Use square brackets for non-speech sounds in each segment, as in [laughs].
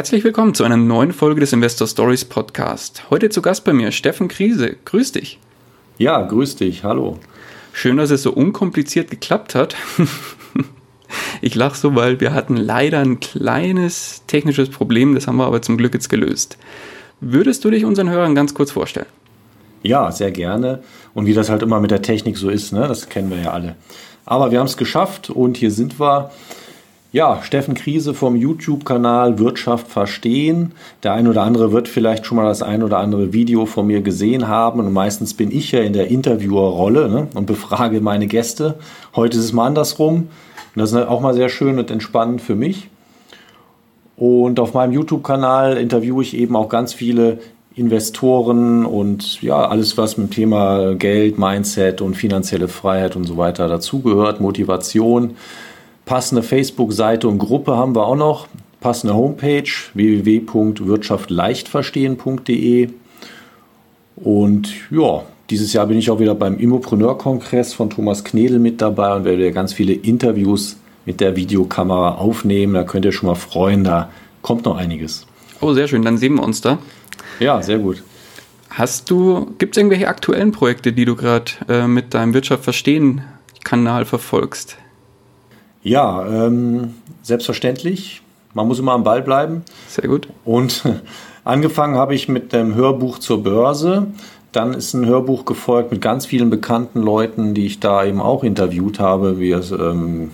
Herzlich willkommen zu einer neuen Folge des Investor Stories Podcast. Heute zu Gast bei mir Steffen Krise. Grüß dich. Ja, grüß dich. Hallo. Schön, dass es so unkompliziert geklappt hat. [laughs] Ich lache so, weil wir hatten leider ein kleines technisches Problem, das haben wir aber zum Glück jetzt gelöst. Würdest du dich unseren Hörern ganz kurz vorstellen? Ja, sehr gerne. Und wie das halt immer mit der Technik so ist, ne? das kennen wir ja alle. Aber wir haben es geschafft und hier sind wir. Ja, Steffen Krise vom YouTube-Kanal Wirtschaft verstehen. Der ein oder andere wird vielleicht schon mal das ein oder andere Video von mir gesehen haben. Und meistens bin ich ja in der Interviewerrolle ne, und befrage meine Gäste. Heute ist es mal andersrum. Und das ist auch mal sehr schön und entspannend für mich. Und auf meinem YouTube-Kanal interviewe ich eben auch ganz viele Investoren und ja, alles, was mit dem Thema Geld, Mindset und finanzielle Freiheit und so weiter dazugehört, Motivation. Passende Facebook-Seite und Gruppe haben wir auch noch. Passende Homepage www.wirtschaftleichtverstehen.de. Und ja, dieses Jahr bin ich auch wieder beim Immopreneur-Kongress von Thomas Knedel mit dabei und werde ganz viele Interviews mit der Videokamera aufnehmen. Da könnt ihr schon mal freuen, da kommt noch einiges. Oh, sehr schön, dann sehen wir uns da. Ja, sehr gut. Hast du, gibt es irgendwelche aktuellen Projekte, die du gerade äh, mit deinem Wirtschaft verstehen Kanal verfolgst? Ja, ähm, selbstverständlich. Man muss immer am Ball bleiben. Sehr gut. Und [laughs] angefangen habe ich mit dem Hörbuch zur Börse. Dann ist ein Hörbuch gefolgt mit ganz vielen bekannten Leuten, die ich da eben auch interviewt habe, wie ähm,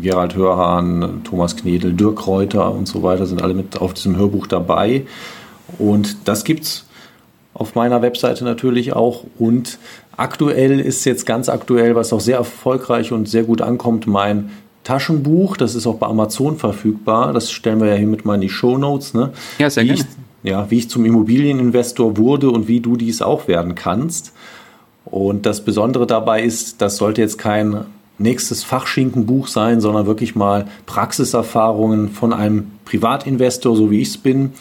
Gerald Hörhahn, Thomas Knedel, Dirk Reuter und so weiter, sind alle mit auf diesem Hörbuch dabei. Und das gibt es auf meiner Webseite natürlich auch. Und aktuell ist jetzt ganz aktuell, was auch sehr erfolgreich und sehr gut ankommt, mein Taschenbuch, das ist auch bei Amazon verfügbar. Das stellen wir ja hiermit mal in die Show Notes. Ne? Ja, sehr wie gerne. Ich, ja, wie ich zum Immobilieninvestor wurde und wie du dies auch werden kannst. Und das Besondere dabei ist, das sollte jetzt kein nächstes Fachschinkenbuch sein, sondern wirklich mal Praxiserfahrungen von einem Privatinvestor, so wie ich es bin,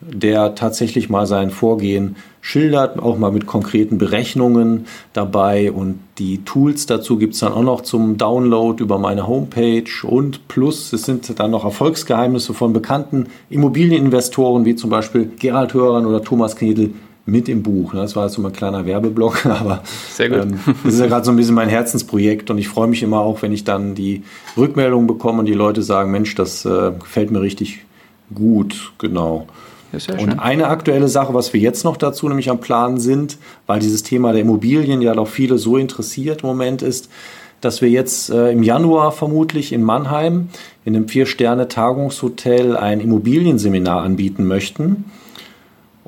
der tatsächlich mal sein Vorgehen schildert, auch mal mit konkreten Berechnungen dabei. Und die Tools dazu gibt es dann auch noch zum Download über meine Homepage. Und plus, es sind dann noch Erfolgsgeheimnisse von bekannten Immobilieninvestoren, wie zum Beispiel Gerald Hörern oder Thomas Knedel, mit im Buch. Das war jetzt so mein kleiner Werbeblock, [laughs] aber. Ähm, das ist ja gerade so ein bisschen mein Herzensprojekt und ich freue mich immer auch, wenn ich dann die Rückmeldungen bekomme und die Leute sagen, Mensch, das äh, gefällt mir richtig gut, genau. Ja, und eine aktuelle Sache, was wir jetzt noch dazu nämlich am Plan sind, weil dieses Thema der Immobilien ja doch viele so interessiert im Moment ist, dass wir jetzt äh, im Januar vermutlich in Mannheim in einem Vier-Sterne-Tagungshotel ein Immobilienseminar anbieten möchten.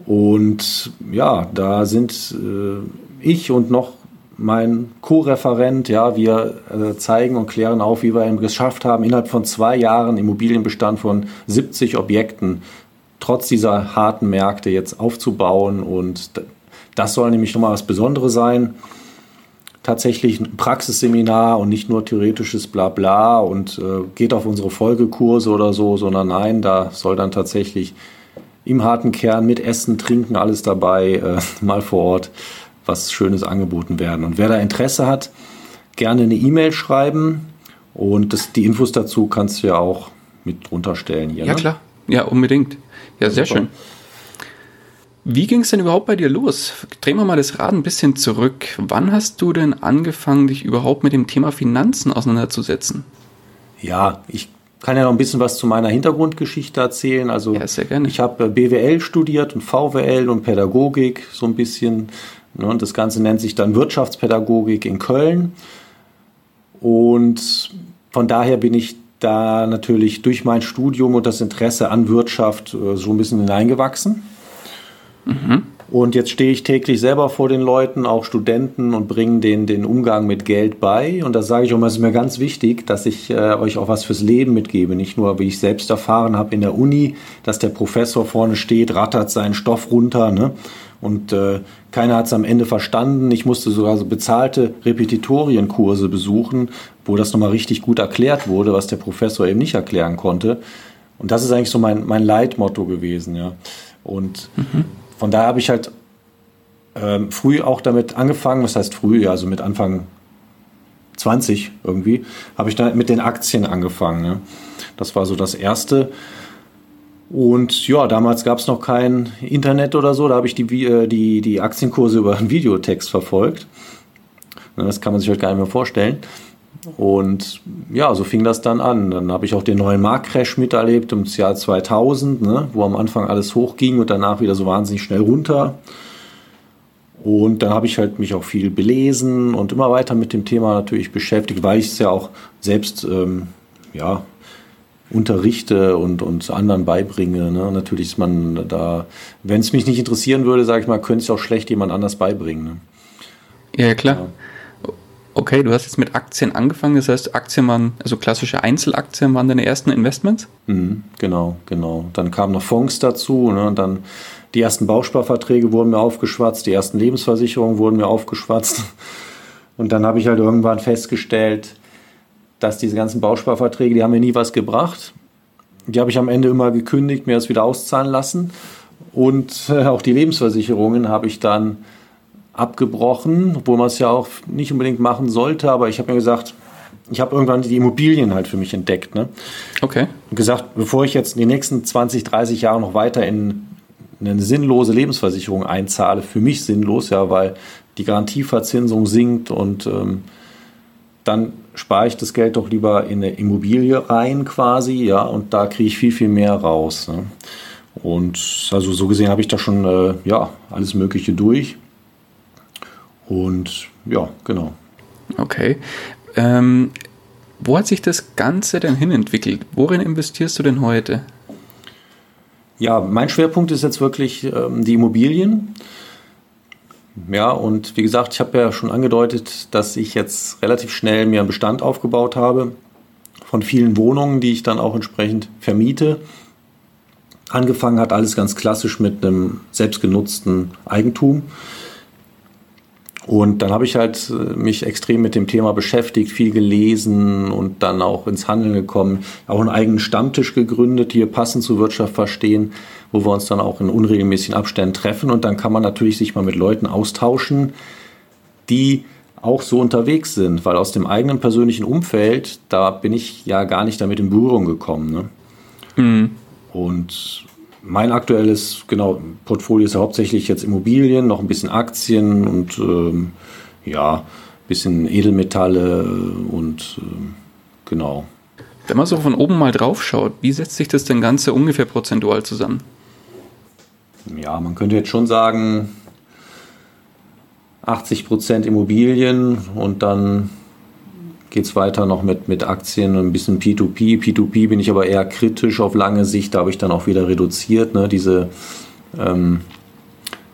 Und ja, da sind äh, ich und noch mein Co-Referent, ja, wir äh, zeigen und klären auf, wie wir es geschafft haben, innerhalb von zwei Jahren Immobilienbestand von 70 Objekten trotz dieser harten Märkte jetzt aufzubauen. Und das soll nämlich nochmal was Besonderes sein. Tatsächlich ein Praxisseminar und nicht nur theoretisches Blabla und äh, geht auf unsere Folgekurse oder so, sondern nein, da soll dann tatsächlich im harten Kern mit Essen, Trinken, alles dabei, äh, [laughs] mal vor Ort was Schönes angeboten werden. Und wer da Interesse hat, gerne eine E-Mail schreiben und das, die Infos dazu kannst du ja auch mit drunter stellen hier. Ja, ne? klar. Ja, unbedingt. Ja, sehr Super. schön. Wie ging es denn überhaupt bei dir los? Drehen wir mal das Rad ein bisschen zurück. Wann hast du denn angefangen, dich überhaupt mit dem Thema Finanzen auseinanderzusetzen? Ja, ich kann ja noch ein bisschen was zu meiner Hintergrundgeschichte erzählen. Also Ja, sehr gerne. ich habe äh, BWL studiert und VWL und Pädagogik so ein bisschen. Ne, und das Ganze nennt sich dann Wirtschaftspädagogik in Köln. Und von daher bin ich da natürlich durch mein Studium und das Interesse an Wirtschaft äh, so ein bisschen hineingewachsen. Und jetzt stehe ich täglich selber vor den Leuten, auch Studenten, und bringe denen den Umgang mit Geld bei. Und da sage ich mal, es ist mir ganz wichtig, dass ich äh, euch auch was fürs Leben mitgebe. Nicht nur, wie ich selbst erfahren habe in der Uni, dass der Professor vorne steht, rattert seinen Stoff runter. Ne? Und äh, keiner hat es am Ende verstanden. Ich musste sogar so bezahlte Repetitorienkurse besuchen, wo das nochmal richtig gut erklärt wurde, was der Professor eben nicht erklären konnte. Und das ist eigentlich so mein, mein Leitmotto gewesen. Ja. Und mhm von daher habe ich halt ähm, früh auch damit angefangen, was heißt früh, ja, also mit Anfang 20 irgendwie, habe ich dann mit den Aktien angefangen. Ne? Das war so das Erste. Und ja, damals gab es noch kein Internet oder so, da habe ich die, äh, die, die Aktienkurse über einen Videotext verfolgt. Das kann man sich heute gar nicht mehr vorstellen. Und ja, so fing das dann an. Dann habe ich auch den neuen Marktcrash miterlebt im Jahr 2000, ne, wo am Anfang alles hochging und danach wieder so wahnsinnig schnell runter. Und dann habe ich halt mich auch viel belesen und immer weiter mit dem Thema natürlich beschäftigt, weil ich es ja auch selbst ähm, ja, unterrichte und, und anderen beibringe. Ne? Natürlich ist man da, wenn es mich nicht interessieren würde, sage ich mal, könnte es auch schlecht jemand anders beibringen. Ne? Ja, klar. Ja. Okay, du hast jetzt mit Aktien angefangen, das heißt, Aktien waren, also klassische Einzelaktien waren deine ersten Investments? Mhm, genau, genau. Dann kamen noch Fonds dazu, ne, und dann die ersten Bausparverträge wurden mir aufgeschwatzt, die ersten Lebensversicherungen wurden mir aufgeschwatzt. [laughs] Und dann habe ich halt irgendwann festgestellt, dass diese ganzen Bausparverträge, die haben mir nie was gebracht. Die habe ich am Ende immer gekündigt, mir das wieder auszahlen lassen. Und äh, auch die Lebensversicherungen habe ich dann abgebrochen, obwohl man es ja auch nicht unbedingt machen sollte. Aber ich habe mir gesagt, ich habe irgendwann die Immobilien halt für mich entdeckt. Ne? Okay. Und gesagt, bevor ich jetzt in die nächsten 20, 30 Jahre noch weiter in eine sinnlose Lebensversicherung einzahle, für mich sinnlos, ja, weil die Garantieverzinsung sinkt und ähm, dann spare ich das Geld doch lieber in eine Immobilie rein quasi, ja, und da kriege ich viel, viel mehr raus. Ne? Und also so gesehen habe ich da schon äh, ja, alles Mögliche durch. Und ja, genau. Okay. Ähm, wo hat sich das Ganze denn hin entwickelt? Worin investierst du denn heute? Ja, mein Schwerpunkt ist jetzt wirklich ähm, die Immobilien. Ja, und wie gesagt, ich habe ja schon angedeutet, dass ich jetzt relativ schnell mir einen Bestand aufgebaut habe von vielen Wohnungen, die ich dann auch entsprechend vermiete. Angefangen hat alles ganz klassisch mit einem selbstgenutzten Eigentum. Und dann habe ich halt äh, mich extrem mit dem Thema beschäftigt, viel gelesen und dann auch ins Handeln gekommen, auch einen eigenen Stammtisch gegründet, hier passend zur Wirtschaft verstehen, wo wir uns dann auch in unregelmäßigen Abständen treffen und dann kann man natürlich sich mal mit Leuten austauschen, die auch so unterwegs sind, weil aus dem eigenen persönlichen Umfeld, da bin ich ja gar nicht damit in Berührung gekommen. Ne? Mhm. Und mein aktuelles genau, Portfolio ist ja hauptsächlich jetzt Immobilien, noch ein bisschen Aktien und ähm, ja, ein bisschen Edelmetalle und ähm, genau. Wenn man so von oben mal drauf schaut, wie setzt sich das denn Ganze ungefähr prozentual zusammen? Ja, man könnte jetzt schon sagen, 80 Prozent Immobilien und dann geht es weiter noch mit, mit Aktien, ein bisschen P2P. P2P bin ich aber eher kritisch auf lange Sicht, da habe ich dann auch wieder reduziert, ne, diese ähm,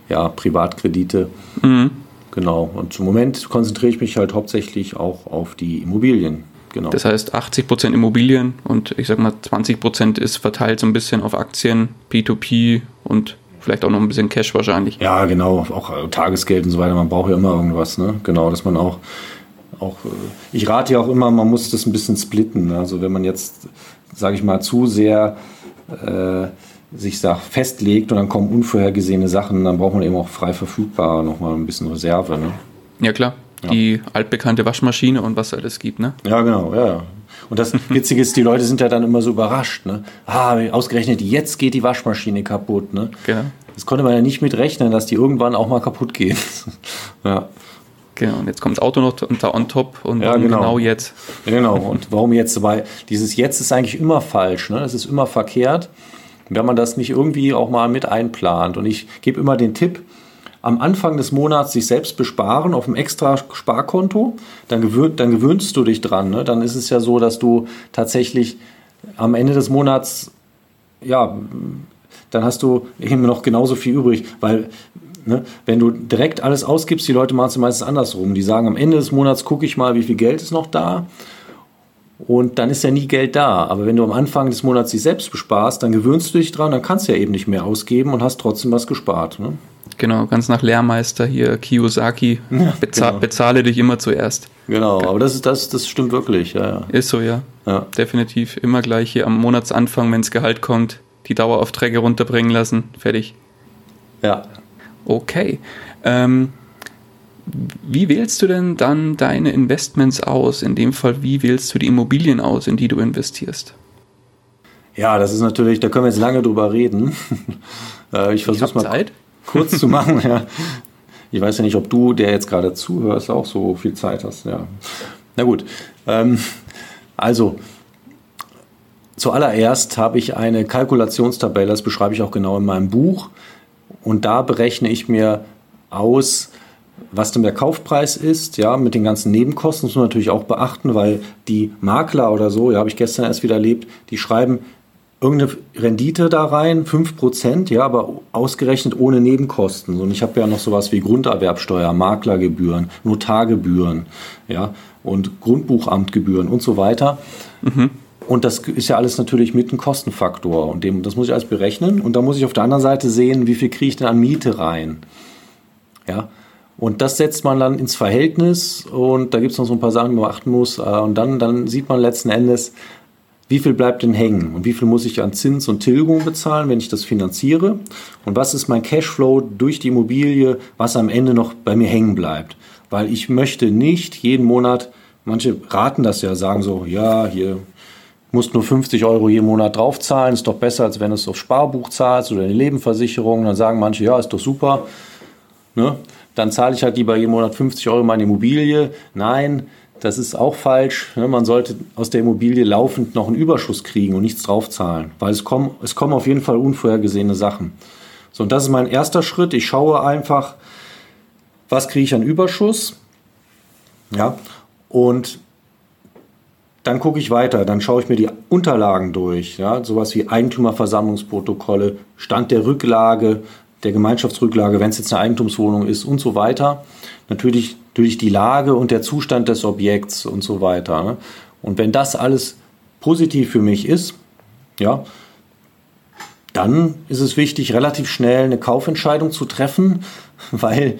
ja, Privatkredite. Mhm. Genau. Und zum Moment konzentriere ich mich halt hauptsächlich auch auf die Immobilien. Genau. Das heißt 80% Immobilien und ich sag mal 20% ist verteilt so ein bisschen auf Aktien, P2P und vielleicht auch noch ein bisschen Cash wahrscheinlich. Ja, genau, auch Tagesgeld und so weiter. Man braucht ja immer irgendwas, ne? Genau, dass man auch auch, äh, ich rate ja auch immer, man muss das ein bisschen splitten. Also wenn man jetzt, sage ich mal, zu sehr äh, sich sag, festlegt und dann kommen unvorhergesehene Sachen, dann braucht man eben auch frei verfügbar nochmal ein bisschen Reserve. Ne? Ja klar, ja. die altbekannte Waschmaschine und was alles gibt, ne? Ja, genau, ja. Und das [laughs] Witzige ist, die Leute sind ja dann immer so überrascht, ne? Ah, ausgerechnet jetzt geht die Waschmaschine kaputt, ne? Genau. Das konnte man ja nicht mitrechnen, dass die irgendwann auch mal kaputt geht. [laughs] ja. Genau, und jetzt kommt das Auto noch unter on top und ja, genau. genau. jetzt. Ja, genau, und warum jetzt? Weil dieses Jetzt ist eigentlich immer falsch, ne? Es ist immer verkehrt, wenn man das nicht irgendwie auch mal mit einplant. Und ich gebe immer den Tipp, am Anfang des Monats sich selbst besparen auf einem extra Sparkonto, dann, gewöhn, dann gewöhnst du dich dran. Ne? Dann ist es ja so, dass du tatsächlich am Ende des Monats, ja, dann hast du eben noch genauso viel übrig, weil ne, wenn du direkt alles ausgibst, die Leute machen es meistens andersrum. Die sagen, am Ende des Monats gucke ich mal, wie viel Geld ist noch da. Und dann ist ja nie Geld da. Aber wenn du am Anfang des Monats dich selbst besparst, dann gewöhnst du dich dran, dann kannst du ja eben nicht mehr ausgeben und hast trotzdem was gespart. Ne? Genau, ganz nach Lehrmeister hier, Kiyosaki. [laughs] Ja, Beza genau. Bezahle dich immer zuerst. Genau, aber das, ist, das, das stimmt wirklich. Ja, ja. Ist so, ja. ja. Definitiv. Immer gleich hier am Monatsanfang, wenn das Gehalt kommt, die Daueraufträge runterbringen lassen. Fertig. Ja. Okay. Ähm, wie wählst du denn dann deine Investments aus? In dem Fall, wie wählst du die Immobilien aus, in die du investierst? Ja, das ist natürlich, da können wir jetzt lange drüber reden. [laughs] Äh, ich versuche mal Zeit. kurz zu machen. [laughs] Ja. Ich weiß ja nicht, ob du, der jetzt gerade zuhörst, auch so viel Zeit hast. Ja. Na gut. Ähm, also, zuallererst habe ich eine Kalkulationstabelle, das beschreibe ich auch genau in meinem Buch. Und da berechne ich mir aus, was denn der Kaufpreis ist, ja, mit den ganzen Nebenkosten, muss man natürlich auch beachten, weil die Makler oder so, ja, habe ich gestern erst wieder erlebt, die schreiben irgendeine Rendite da rein, 5%, ja, aber ausgerechnet ohne Nebenkosten. Und ich habe ja noch sowas wie Grunderwerbsteuer, Maklergebühren, Notargebühren, ja, und Grundbuchamtgebühren und so weiter. Mhm. Und das ist ja alles natürlich mit einem Kostenfaktor. Und dem, das muss ich alles berechnen. Und da muss ich auf der anderen Seite sehen, wie viel kriege ich denn an Miete rein. Ja. Und das setzt man dann ins Verhältnis. Und da gibt es noch so ein paar Sachen, die man achten muss. Äh, und dann, dann sieht man letzten Endes, wie viel bleibt denn hängen und wie viel muss ich an Zins und Tilgung bezahlen, wenn ich das finanziere und was ist mein Cashflow durch die Immobilie, was am Ende noch bei mir hängen bleibt. Weil ich möchte nicht jeden Monat, manche raten das ja, sagen so, ja, hier musst nur 50 Euro jeden Monat draufzahlen, ist doch besser, als wenn du es aufs Sparbuch zahlst oder eine Lebenversicherung. Dann sagen manche, ja, ist doch super. Ne? Dann zahle ich halt lieber jeden Monat 50 Euro meine Immobilie. Nein, das ist auch falsch. Ne? Man sollte aus der Immobilie laufend noch einen Überschuss kriegen und nichts draufzahlen, weil es kommen, es kommen auf jeden Fall unvorhergesehene Sachen. So, und das ist mein erster Schritt. Ich schaue einfach, was kriege ich an Überschuss. Ja, und dann gucke ich weiter, dann schaue ich mir die Unterlagen durch, ja, sowas wie Eigentümerversammlungsprotokolle, Stand der Rücklage, der Gemeinschaftsrücklage, wenn es jetzt eine Eigentumswohnung ist und so weiter. Natürlich durch die Lage und der Zustand des Objekts und so weiter. Ne? Und wenn das alles positiv für mich ist, ja, dann ist es wichtig, relativ schnell eine Kaufentscheidung zu treffen, [laughs] weil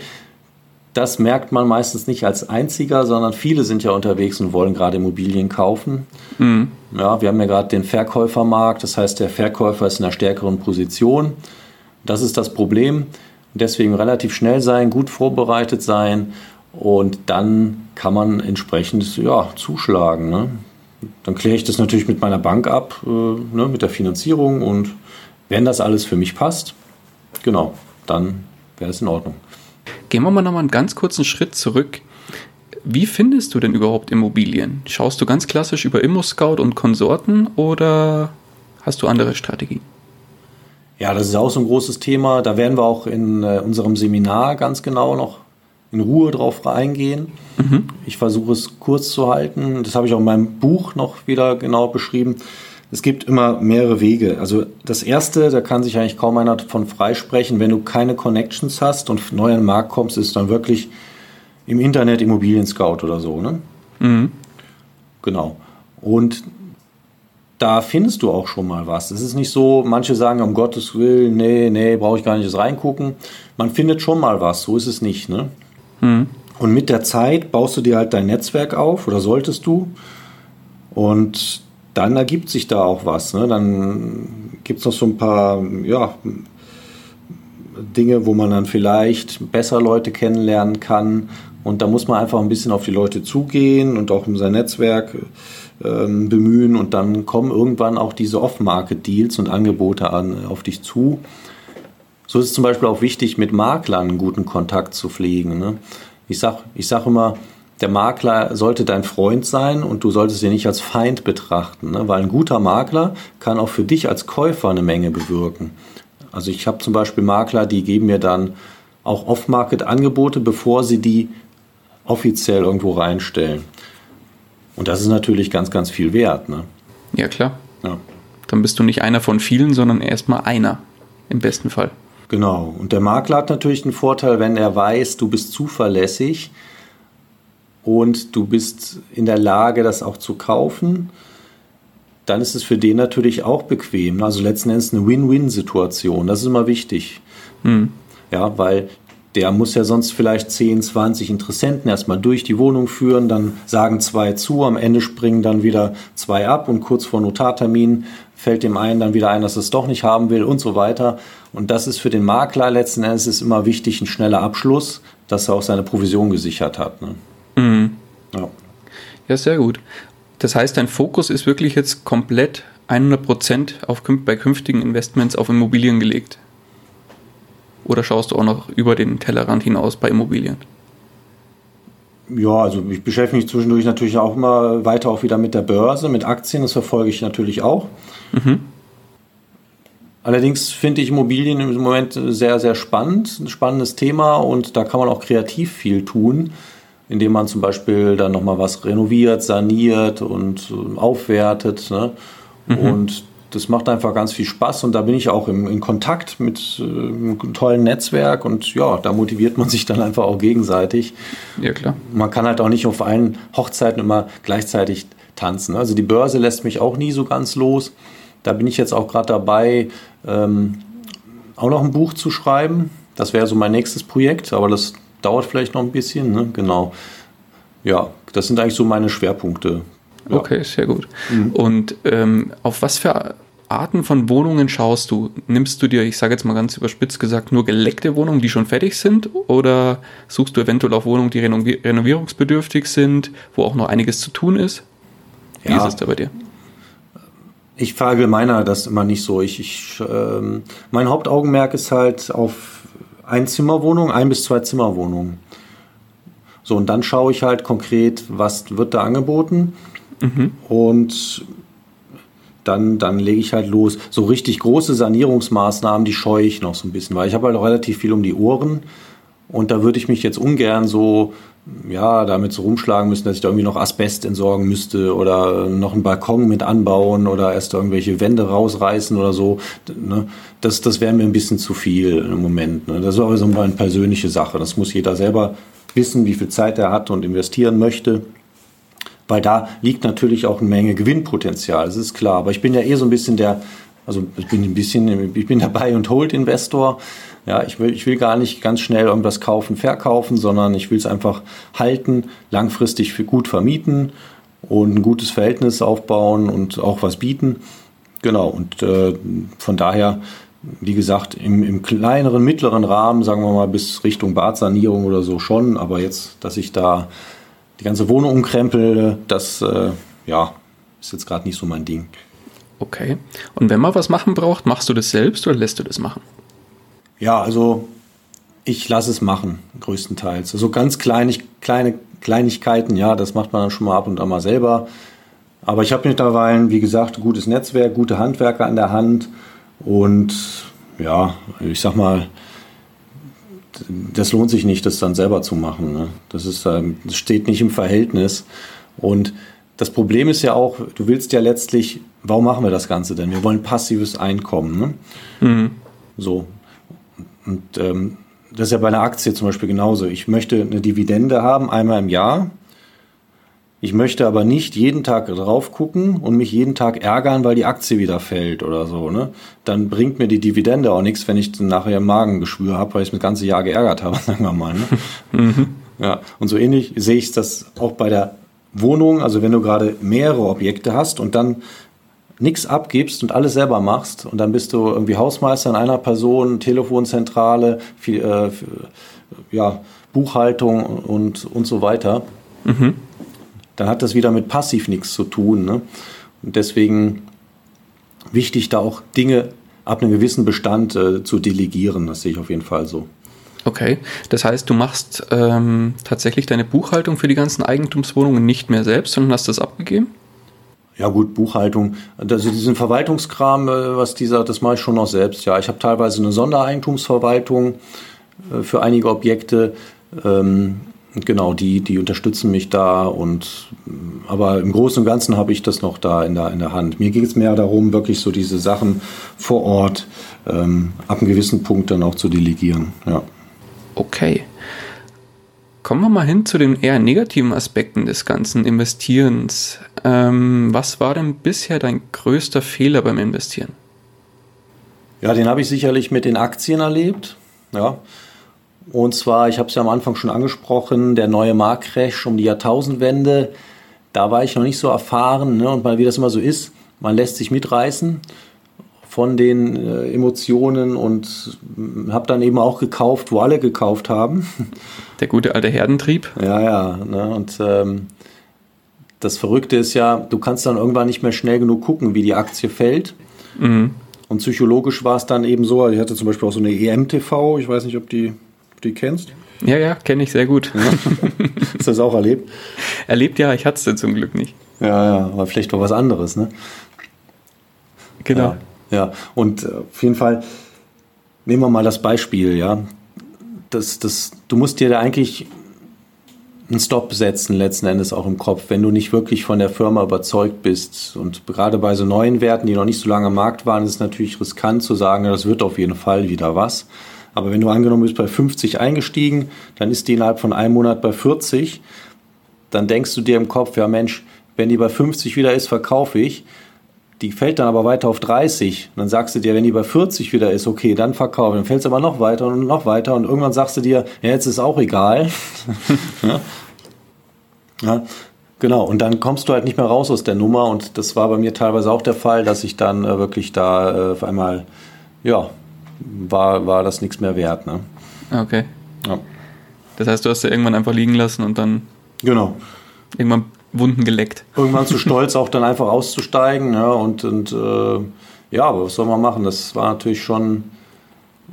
das merkt man meistens nicht als einziger, sondern viele sind ja unterwegs und wollen gerade Immobilien kaufen. Mhm. Ja, wir haben ja gerade den Verkäufermarkt, das heißt, der Verkäufer ist in einer stärkeren Position. Das ist das Problem. Deswegen relativ schnell sein, gut vorbereitet sein und dann kann man entsprechend ja, zuschlagen. Ne? Dann kläre ich das natürlich mit meiner Bank ab, äh, ne, mit der Finanzierung und wenn das alles für mich passt, genau, dann wäre es in Ordnung. Gehen wir mal nochmal einen ganz kurzen Schritt zurück. Wie findest du denn überhaupt Immobilien? Schaust du ganz klassisch über ImmoScout und Konsorten oder hast du andere Strategien? Ja, das ist auch so ein großes Thema. Da werden wir auch in äh, unserem Seminar ganz genau noch in Ruhe drauf eingehen. Mhm. Ich versuche es kurz zu halten. Das habe ich auch in meinem Buch noch wieder genau beschrieben. Es gibt immer mehrere Wege. Also das erste, da kann sich eigentlich kaum einer von freisprechen, wenn du keine Connections hast und neu an den Markt kommst, ist dann wirklich im Internet Immobilien Scout oder so. Ne? Mhm. Genau. Und da findest du auch schon mal was. Es ist nicht so, manche sagen, um Gottes Willen, nee, nee, brauche ich gar nicht reingucken. Man findet schon mal was, so ist es nicht. Ne? Mhm. Und mit der Zeit baust du dir halt dein Netzwerk auf oder solltest du. Und dann ergibt sich da auch was. Ne? Dann gibt es noch so ein paar ja, Dinge, wo man dann vielleicht besser Leute kennenlernen kann. Und da muss man einfach ein bisschen auf die Leute zugehen und auch um sein Netzwerk ähm, bemühen. Und dann kommen irgendwann auch diese Off-Market-Deals und Angebote an, auf dich zu. So ist es zum Beispiel auch wichtig, mit Maklern einen guten Kontakt zu pflegen. Ne? Ich sage ich sag immer, der Makler sollte dein Freund sein und du solltest ihn nicht als Feind betrachten, ne? weil ein guter Makler kann auch für dich als Käufer eine Menge bewirken. Also ich habe zum Beispiel Makler, die geben mir dann auch Off-Market-Angebote, bevor sie die offiziell irgendwo reinstellen. Und das ist natürlich ganz, ganz viel wert. Ne? Ja, klar. Ja. Dann bist du nicht einer von vielen, sondern erstmal einer, im besten Fall. Genau. Und der Makler hat natürlich einen Vorteil, wenn er weiß, du bist zuverlässig und du bist in der Lage, das auch zu kaufen, dann ist es für den natürlich auch bequem. Also letzten Endes eine Win-Win-Situation. Das ist immer wichtig. Mhm. Ja, weil der muss ja sonst vielleicht 10, 20 Interessenten erstmal durch die Wohnung führen, dann sagen zwei zu, am Ende springen dann wieder zwei ab und kurz vor Notartermin fällt dem einen dann wieder ein, dass er es doch nicht haben will und so weiter. Und das ist für den Makler letzten Endes ist immer wichtig, ein schneller Abschluss, dass er auch seine Provision gesichert hat. Ne? Mhm. Ja. ja, sehr gut. Das heißt, dein Fokus ist wirklich jetzt komplett 100 Prozent bei künftigen Investments auf Immobilien gelegt. Oder schaust du auch noch über den Tellerrand hinaus bei Immobilien? Ja, also ich beschäftige mich zwischendurch natürlich auch immer weiter auch wieder mit der Börse, mit Aktien, das verfolge ich natürlich auch. Mhm. Allerdings finde ich Immobilien im Moment sehr, sehr spannend, ein spannendes Thema und da kann man auch kreativ viel tun, indem man zum Beispiel dann nochmal was renoviert, saniert und aufwertet. Ne? Mhm. Und das macht einfach ganz viel Spaß und da bin ich auch im, in Kontakt mit äh, einem tollen Netzwerk und ja, da motiviert man sich dann einfach auch gegenseitig. Ja, klar. Man kann halt auch nicht auf allen Hochzeiten immer gleichzeitig tanzen. Also die Börse lässt mich auch nie so ganz los. Da bin ich jetzt auch gerade dabei, ähm, auch noch ein Buch zu schreiben. Das wäre so mein nächstes Projekt, aber das dauert vielleicht noch ein bisschen. Ne? Genau. Ja, das sind eigentlich so meine Schwerpunkte. Ja. Okay, sehr gut. Mhm. Und ähm, auf was für Arten von Wohnungen schaust du? Nimmst du dir, ich sage jetzt mal ganz überspitzt gesagt, nur geleckte Wohnungen, die schon fertig sind? Oder suchst du eventuell auch Wohnungen, die renovierungsbedürftig sind, wo auch noch einiges zu tun ist? Wie ja. ist es da bei dir? Ich verallgemeiner das immer nicht so. Ich, ich ähm, mein Hauptaugenmerk ist halt auf Einzimmerwohnungen, ein bis zwei Zimmerwohnungen. So, und dann schaue ich halt konkret, was wird da angeboten Mhm. Und dann, dann lege ich halt los. So richtig große Sanierungsmaßnahmen, die scheue ich noch so ein bisschen, weil ich habe halt relativ viel um die Ohren. Und da würde ich mich jetzt ungern so, ja, damit so rumschlagen müssen, dass ich da irgendwie noch Asbest entsorgen müsste oder noch einen Balkon mit anbauen oder erst irgendwelche Wände rausreißen oder so. Ne? Das, das wäre mir ein bisschen zu viel im Moment. Ne? Das ist aber so eine persönliche Sache. Das muss jeder selber wissen, wie viel Zeit er hat und investieren möchte weil da liegt natürlich auch eine Menge Gewinnpotenzial, das ist klar. Aber ich bin ja eh so ein bisschen der, also ich bin ein bisschen, ich bin Buy- und Hold-Investor. Ja, ich will, ich will gar nicht ganz schnell irgendwas kaufen, verkaufen, sondern ich will es einfach halten, langfristig für gut vermieten und ein gutes Verhältnis aufbauen und auch was bieten. Genau, und äh, von daher, wie gesagt, im, im kleineren, mittleren Rahmen, sagen wir mal bis Richtung Badsanierung oder so schon, aber jetzt, dass ich da die ganze Wohnung umkrempel, das äh, ja, ist jetzt gerade nicht so mein Ding. Okay. Und wenn man was machen braucht, machst du das selbst oder lässt du das machen? Ja, also ich lasse es machen, größtenteils. Also ganz kleinig, kleine Kleinigkeiten, ja, das macht man dann schon mal ab und an mal selber. Aber ich habe mittlerweile, wie gesagt, gutes Netzwerk, gute Handwerker an der Hand und ja, ich sag mal, das lohnt sich nicht, das dann selber zu machen. Ne? Das, ist, ähm, das steht nicht im Verhältnis. Und das Problem ist ja auch, du willst ja letztlich, warum machen wir das Ganze denn? Wir wollen passives Einkommen. Ne? Mhm. So. Und ähm, das ist ja bei einer Aktie zum Beispiel genauso. Ich möchte eine Dividende haben, einmal im Jahr. Ich möchte aber nicht jeden Tag drauf gucken und mich jeden Tag ärgern, weil die Aktie wieder fällt oder so. Ne? Dann bringt mir die Dividende auch nichts, wenn ich nachher Magengeschwür habe, weil ich mich das ganze Jahr geärgert habe, [laughs] sagen wir mal. Ne? Mhm. Ja, und so ähnlich sehe ich das auch bei der Wohnung. Also wenn du gerade mehrere Objekte hast und dann nichts abgibst und alles selber machst und dann bist du irgendwie Hausmeister in einer Person, Telefonzentrale, viel, äh, ja, Buchhaltung und, und so weiter. Mhm dann hat das wieder mit passiv nichts zu tun. Ne? Und deswegen wichtig, da auch Dinge ab einem gewissen Bestand äh, zu delegieren. Das sehe ich auf jeden Fall so. Okay, das heißt, du machst ähm, tatsächlich deine Buchhaltung für die ganzen Eigentumswohnungen nicht mehr selbst, sondern hast das abgegeben? Ja gut, Buchhaltung, also diesen Verwaltungskram, äh, was dieser, das mache ich schon noch selbst. Ja, ich habe teilweise eine Sondereigentumsverwaltung äh, für einige Objekte. Ähm, genau, die, die unterstützen mich da und aber im Großen und Ganzen habe ich das noch da in der, in der Hand. Mir ging es mehr darum, wirklich so diese Sachen vor Ort ähm, ab einem gewissen Punkt dann auch zu delegieren. Ja. Okay. Kommen wir mal hin zu den eher negativen Aspekten des ganzen Investierens. Ähm, was war denn bisher dein größter Fehler beim Investieren? Ja, den habe ich sicherlich mit den Aktien erlebt. Ja. Und zwar, ich habe es ja am Anfang schon angesprochen, der neue Marktcrash um die Jahrtausendwende. Da war ich noch nicht so erfahren. Ne? Und mal, wie das immer so ist, man lässt sich mitreißen von den äh, Emotionen und habe dann eben auch gekauft, wo alle gekauft haben. Der gute alte Herdentrieb. Ja, ja. Ne? Und ähm, das Verrückte ist ja, du kannst dann irgendwann nicht mehr schnell genug gucken, wie die Aktie fällt. Mhm. Und psychologisch war es dann eben so, ich hatte zum Beispiel auch so eine EMTV, ich weiß nicht, ob die, ob die kennst. Ja, ja, kenne ich sehr gut. Ja. Hast du das auch erlebt? Erlebt ja, ich hatte es zum Glück nicht. Ja, ja, aber vielleicht war was anderes, ne? Genau. Ja. Ja, und äh, auf jeden Fall nehmen wir mal das Beispiel, ja. Das, das, du musst dir da eigentlich einen Stop setzen, letzten Endes auch im Kopf, wenn du nicht wirklich von der Firma überzeugt bist. Und gerade bei so neuen Werten, die noch nicht so lange am Markt waren, ist es natürlich riskant zu sagen, das wird auf jeden Fall wieder was. Aber wenn du angenommen bist bei 50 eingestiegen, dann ist die innerhalb von einem Monat bei 40, dann denkst du dir im Kopf, ja Mensch, wenn die bei 50 wieder ist, verkaufe ich die fällt dann aber weiter auf 30. Und dann sagst du dir, wenn die bei 40 wieder ist, okay, dann verkaufe. Dann fällt es aber noch weiter und noch weiter. Und irgendwann sagst du dir, ja, jetzt ist auch egal. [laughs] ja. ja. Genau, und dann kommst du halt nicht mehr raus aus der Nummer. Und das war bei mir teilweise auch der Fall, dass ich dann äh, wirklich da äh, auf einmal, ja, war, war das nichts mehr wert. Ne? Okay. Ja. Das heißt, du hast ja irgendwann einfach liegen lassen und dann. Genau. Irgendwann Wunden geleckt. Irgendwann zu stolz, auch dann einfach auszusteigen. Ja, und und äh, ja, aber was soll man machen? Das war natürlich schon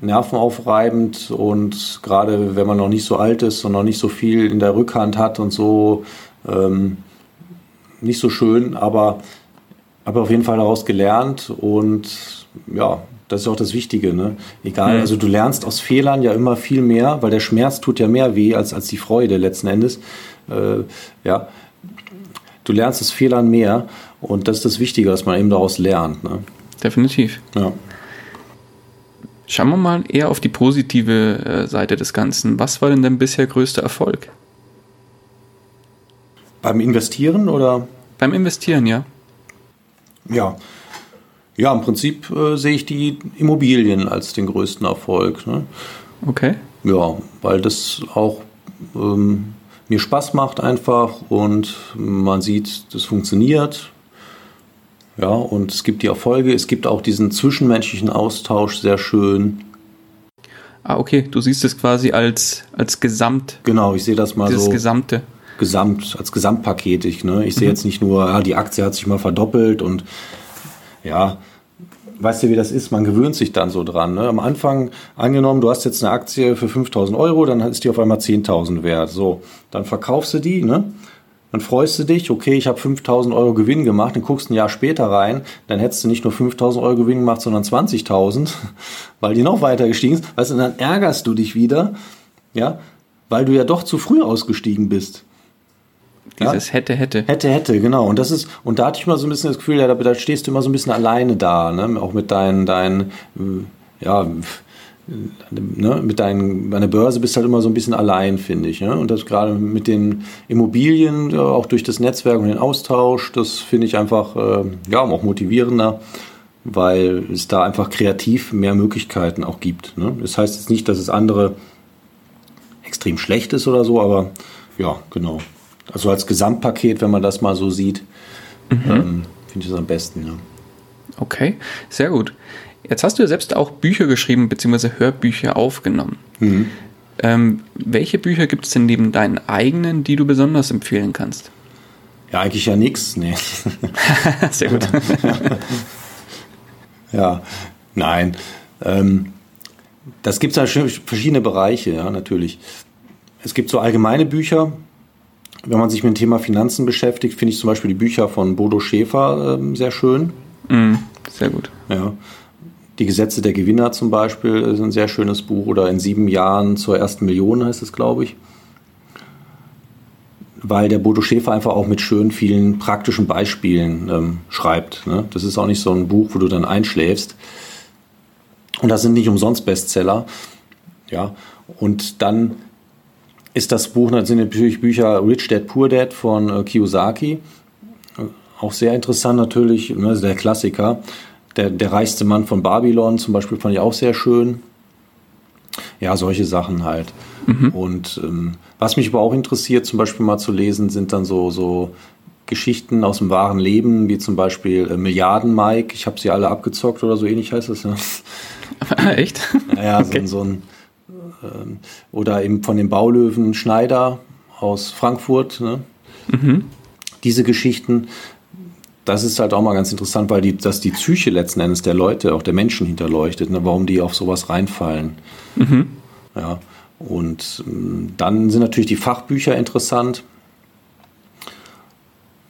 nervenaufreibend und gerade wenn man noch nicht so alt ist und noch nicht so viel in der Rückhand hat und so, ähm, nicht so schön, aber habe auf jeden Fall daraus gelernt und ja, das ist auch das Wichtige, ne? Egal, mhm. also du lernst aus Fehlern ja immer viel mehr, weil der Schmerz tut ja mehr weh als, als die Freude letzten Endes. Äh, ja, du lernst aus Fehlern mehr und das ist das Wichtige, dass man eben daraus lernt. Ne? Definitiv. Ja. Schauen wir mal eher auf die positive äh, Seite des Ganzen. Was war denn dein bisher größter Erfolg? Beim Investieren oder? Beim Investieren, ja. Ja. Ja, im Prinzip äh, sehe ich die Immobilien als den größten Erfolg. Ne? Okay. Ja, weil das auch ähm, mir Spaß macht einfach und man sieht, das funktioniert. Ja, und es gibt die Erfolge, es gibt auch diesen zwischenmenschlichen Austausch sehr schön. Ah, okay, du siehst es quasi als, als Gesamt. Genau, ich sehe das mal das so. Gesamte. Gesamt, als Gesamtpaket. Ich, ne? ich sehe mhm. jetzt nicht nur, ja, die Aktie hat sich mal verdoppelt und ja, weißt du, wie das ist? Man gewöhnt sich dann so dran. Ne? Am Anfang angenommen, du hast jetzt eine Aktie für 5000 Euro, dann ist die auf einmal 10.000 wert. So, dann verkaufst du die, ne? Dann freust du dich, okay, ich habe 5000 Euro Gewinn gemacht, dann guckst ein Jahr später rein, dann hättest du nicht nur 5000 Euro Gewinn gemacht, sondern 20.000, [laughs] weil die noch weiter gestiegen sind. Weißt du, dann ärgerst du dich wieder, ja, weil du ja doch zu früh ausgestiegen bist. Dieses ja? hätte, hätte. Hätte, hätte, genau. Und das ist, und da hatte ich mal so ein bisschen das Gefühl, ja, da, da stehst du immer so ein bisschen alleine da, ne? Auch mit deinen, deinen, ja, ne, mit deinen, bei Börse bist du halt immer so ein bisschen allein, finde ich. Ne? Und das gerade mit den Immobilien, auch durch das Netzwerk und den Austausch, das finde ich einfach, äh, ja, auch motivierender, weil es da einfach kreativ mehr Möglichkeiten auch gibt. Ne? Das heißt jetzt nicht, dass es andere extrem schlecht ist oder so, aber ja, genau. Also als Gesamtpaket, wenn man das mal so sieht, mhm. ähm, finde ich das am besten. Ja. Okay, sehr gut. Jetzt hast du ja selbst auch Bücher geschrieben bzw. Hörbücher aufgenommen. Mhm. Ähm, welche Bücher gibt es denn neben deinen eigenen, die du besonders empfehlen kannst? Ja, eigentlich ja nichts. Nee. [laughs] [laughs] Sehr gut. [laughs] ja, nein. Ähm, das gibt es halt verschiedene Bereiche, ja, natürlich. Es gibt so allgemeine Bücher, wenn man sich mit dem Thema Finanzen beschäftigt, finde ich zum Beispiel die Bücher von Bodo Schäfer äh, sehr schön. Mm, sehr gut. Ja. Die Gesetze der Gewinner zum Beispiel ist ein sehr schönes Buch. Oder in sieben Jahren zur ersten Million heißt es, glaube ich. weil der Bodo Schäfer einfach auch mit schön vielen praktischen Beispielen ähm, schreibt. Ne? Das ist auch nicht so ein Buch, wo du dann einschläfst. Und das sind nicht umsonst Bestseller. Ja, und dann ist das Buch, das sind natürlich Bücher Rich Dad Poor Dad von äh, Kiyosaki. Auch sehr interessant natürlich, ne, der Klassiker. Der, der reichste Mann von Babylon zum Beispiel fand ich auch sehr schön. Ja, solche Sachen halt. Mhm. Und ähm, was mich aber auch interessiert, zum Beispiel mal zu lesen, sind dann so, so Geschichten aus dem wahren Leben, wie zum Beispiel äh, Milliarden Mike. Ich habe sie alle abgezockt oder so ähnlich heißt es. Ne? [laughs] Echt? Naja, okay. so, so ein ähm, oder eben von dem Baulöwen Schneider aus Frankfurt. Ne? Mhm. Diese Geschichten, das ist halt auch mal ganz interessant, weil die, dass die Psyche letzten Endes der Leute, auch der Menschen hinterleuchtet, ne? warum die auf sowas reinfallen. Mhm. Ja. Und ähm, dann sind natürlich die Fachbücher interessant.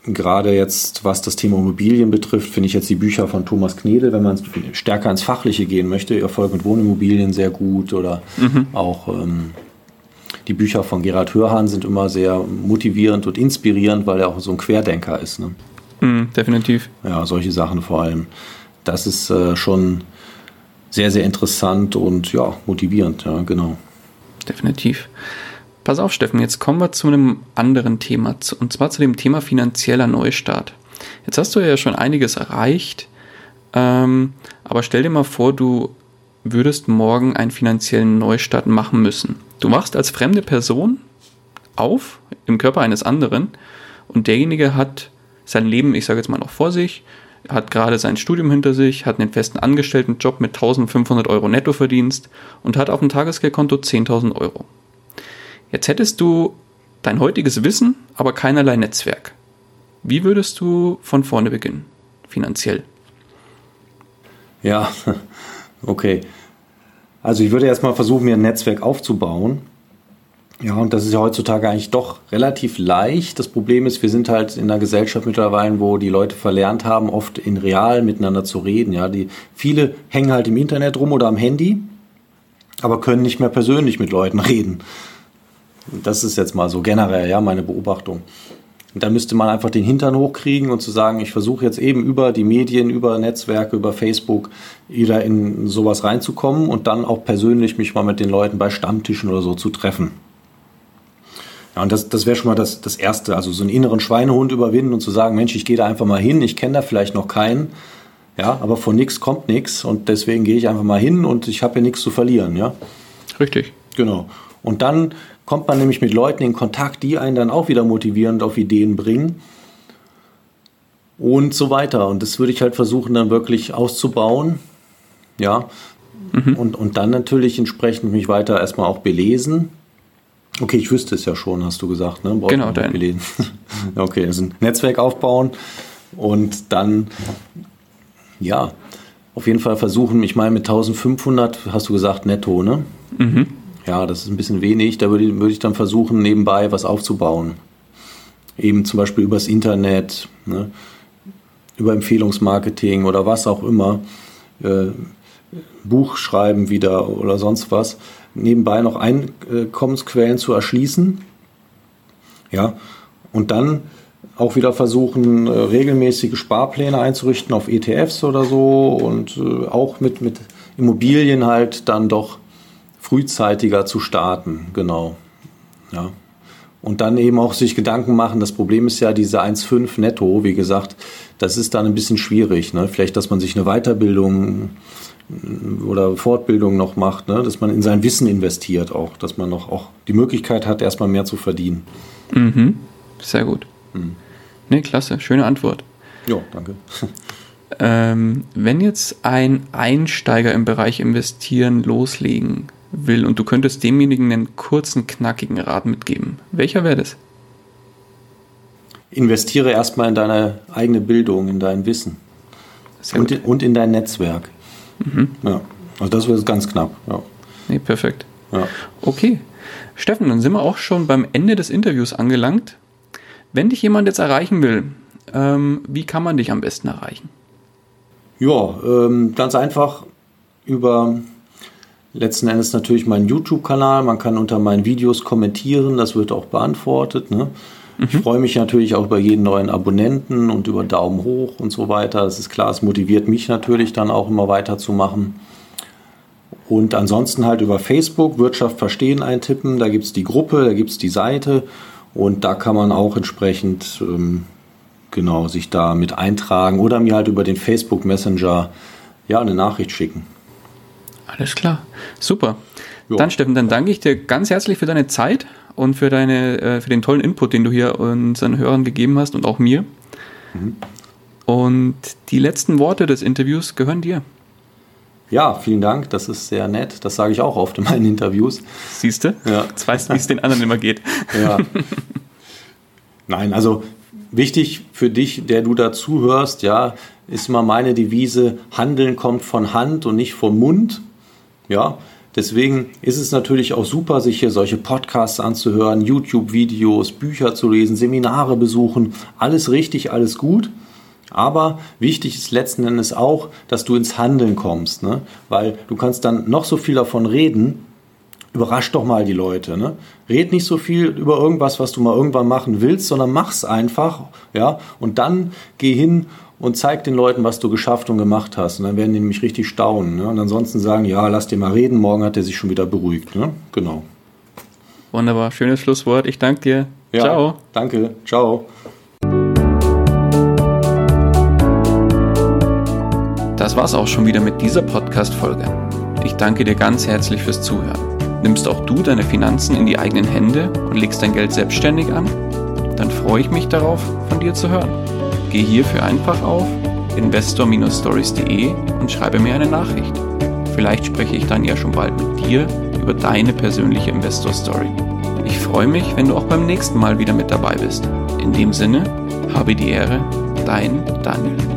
Gerade jetzt, was das Thema Immobilien betrifft, finde ich jetzt die Bücher von Thomas Knedel, wenn man stärker ins Fachliche gehen möchte, Erfolg mit Wohnimmobilien sehr gut oder mhm. auch ähm, die Bücher von Gerhard Hörhan sind immer sehr motivierend und inspirierend, weil er auch so ein Querdenker ist. Ne? Mhm, definitiv. Ja, solche Sachen vor allem. Das ist äh, schon sehr, sehr interessant und ja, motivierend, ja, genau. Definitiv. Pass auf, Steffen, jetzt kommen wir zu einem anderen Thema, und zwar zu dem Thema finanzieller Neustart. Jetzt hast du ja schon einiges erreicht, ähm, aber stell dir mal vor, du würdest morgen einen finanziellen Neustart machen müssen. Du wachst als fremde Person auf im Körper eines anderen und derjenige hat sein Leben, ich sage jetzt mal noch vor sich, hat gerade sein Studium hinter sich, hat einen festen Angestelltenjob mit 1500 Euro Nettoverdienst und hat auf dem Tagesgeldkonto 10.000 Euro. Jetzt hättest du dein heutiges Wissen, aber keinerlei Netzwerk. Wie würdest du von vorne beginnen, finanziell? Ja, [laughs] okay. Also ich würde erstmal versuchen, mir ein Netzwerk aufzubauen. Ja, und das ist ja heutzutage eigentlich doch relativ leicht. Das Problem ist, wir sind halt in einer Gesellschaft mittlerweile, wo die Leute verlernt haben, oft in real miteinander zu reden. Ja, die viele hängen halt im Internet rum oder am Handy, aber können nicht mehr persönlich mit Leuten [laughs] reden. Das ist jetzt mal so generell, ja, meine Beobachtung. Und da müsste man einfach den Hintern hochkriegen und zu sagen, ich versuche jetzt eben über die Medien, über Netzwerke, über Facebook wieder in sowas reinzukommen und dann auch persönlich mich mal mit den Leuten bei Stammtischen oder so zu treffen. Ja, und das, das wäre schon mal das, das Erste, also so einen inneren Schweinehund überwinden und zu sagen, Mensch, ich gehe da einfach mal hin, ich kenne da vielleicht noch keinen, ja, aber von nichts kommt nichts und deswegen gehe ich einfach mal hin und ich habe ja nichts zu verlieren, ja. Richtig. Genau. Und dann kommt man nämlich mit Leuten in Kontakt, die einen dann auch wieder motivierend auf Ideen bringen und so weiter. Und das würde ich halt versuchen, dann wirklich auszubauen. Ja. Mhm. Und, und dann natürlich entsprechend mich weiter erstmal auch belesen. Okay, ich wüsste es ja schon, hast du gesagt, ne? Genau, dann. Belesen. [laughs] okay, also ein Netzwerk aufbauen und dann, ja, auf jeden Fall versuchen, ich meine, mit 1500 hast du gesagt, netto, ne? Mhm ja, das ist ein bisschen wenig. Da würde, würde ich dann versuchen, nebenbei was aufzubauen. Eben zum Beispiel übers Internet, ne, über Empfehlungsmarketing oder was auch immer. Äh, Buch schreiben wieder oder sonst was. Nebenbei noch Einkommensquellen zu erschließen. Ja, und dann auch wieder versuchen, äh, regelmäßige Sparpläne einzurichten auf ETFs oder so und äh, auch mit, mit Immobilien halt dann doch frühzeitiger zu starten, genau. Ja. Und dann eben auch sich Gedanken machen. Das Problem ist ja diese 1,5 netto, wie gesagt, das ist dann ein bisschen schwierig. Ne? Vielleicht, dass man sich eine Weiterbildung äh, oder Fortbildung noch macht, ne? dass man in sein Wissen investiert auch, dass man noch auch die Möglichkeit hat, erstmal mehr zu verdienen. Mhm. Sehr gut. Mhm. Ne, klasse, schöne Antwort. Ja, danke. Ähm, wenn jetzt ein Einsteiger im Bereich Investieren loslegen will und du könntest demjenigen einen kurzen, knackigen Rat mitgeben, welcher wäre das? Investiere erstmal in deine eigene Bildung, in dein Wissen und in, und in, dein Netzwerk. Mhm. Ja, also das wäre ganz knapp. Ja. Nee, perfekt. Ja. Okay. Steffen, dann sind wir auch schon beim Ende des Interviews angelangt. Wenn dich jemand jetzt erreichen will, ähm, wie kann man dich am besten erreichen? Ja, ähm, ganz einfach über letzten Endes natürlich meinen YouTube-Kanal. Man kann unter meinen Videos kommentieren, das wird auch beantwortet. Ne? Mhm. Ich freue mich natürlich auch über jeden neuen Abonnenten und über Daumen hoch und so weiter. Das ist klar, es motiviert mich natürlich dann auch immer weiterzumachen. Und ansonsten halt über Facebook Wirtschaft verstehen eintippen. Da gibt es die Gruppe, da gibt es die Seite und da kann man auch entsprechend ähm, genau sich da mit eintragen oder mir halt über den Facebook Messenger ja eine Nachricht schicken. Alles klar, super. Jo. Dann Steffen, dann danke ich dir ganz herzlich für deine Zeit und für, deine, äh, für den tollen Input, den du hier unseren Hörern gegeben hast und auch mir. Mhm. Und die letzten Worte des Interviews gehören dir. Ja, vielen Dank, das ist sehr nett. Das sage ich auch oft in meinen Interviews. Siehst du? Ja. Jetzt weißt du, wie es den anderen immer geht. Ja. [laughs] Nein, also wichtig für dich, der du dazuhörst, ja, ist immer meine Devise, Handeln kommt von Hand und nicht vom Mund. Ja, deswegen ist es natürlich auch super, sich hier solche Podcasts anzuhören, YouTube-Videos, Bücher zu lesen, Seminare besuchen. Alles richtig, alles gut. Aber wichtig ist letzten Endes auch, dass du ins Handeln kommst, ne? weil du kannst dann noch so viel davon reden, überrasch doch mal die Leute. Ne? Red nicht so viel über irgendwas, was du mal irgendwann machen willst, sondern mach's einfach, ja, und dann geh hin und zeig den Leuten, was du geschafft und gemacht hast. Und dann werden die nämlich richtig staunen. Ne? Und ansonsten sagen, ja, lass dir mal reden, morgen hat er sich schon wieder beruhigt. Ne? Genau. Wunderbar, schönes Schlusswort. Ich danke dir. Ja, Ciao. Danke. Ciao. Das war's auch schon wieder mit dieser Podcast-Folge. Ich danke dir ganz herzlich fürs Zuhören. Nimmst auch du deine Finanzen in die eigenen Hände und legst dein Geld selbstständig an? Dann freue ich mich darauf, von dir zu hören. Geh hierfür einfach auf investor-stories.de und schreibe mir eine Nachricht. Vielleicht spreche ich dann ja schon bald mit dir über deine persönliche Investor Story. Ich freue mich, wenn du auch beim nächsten Mal wieder mit dabei bist. In dem Sinne, habe die Ehre, dein Daniel.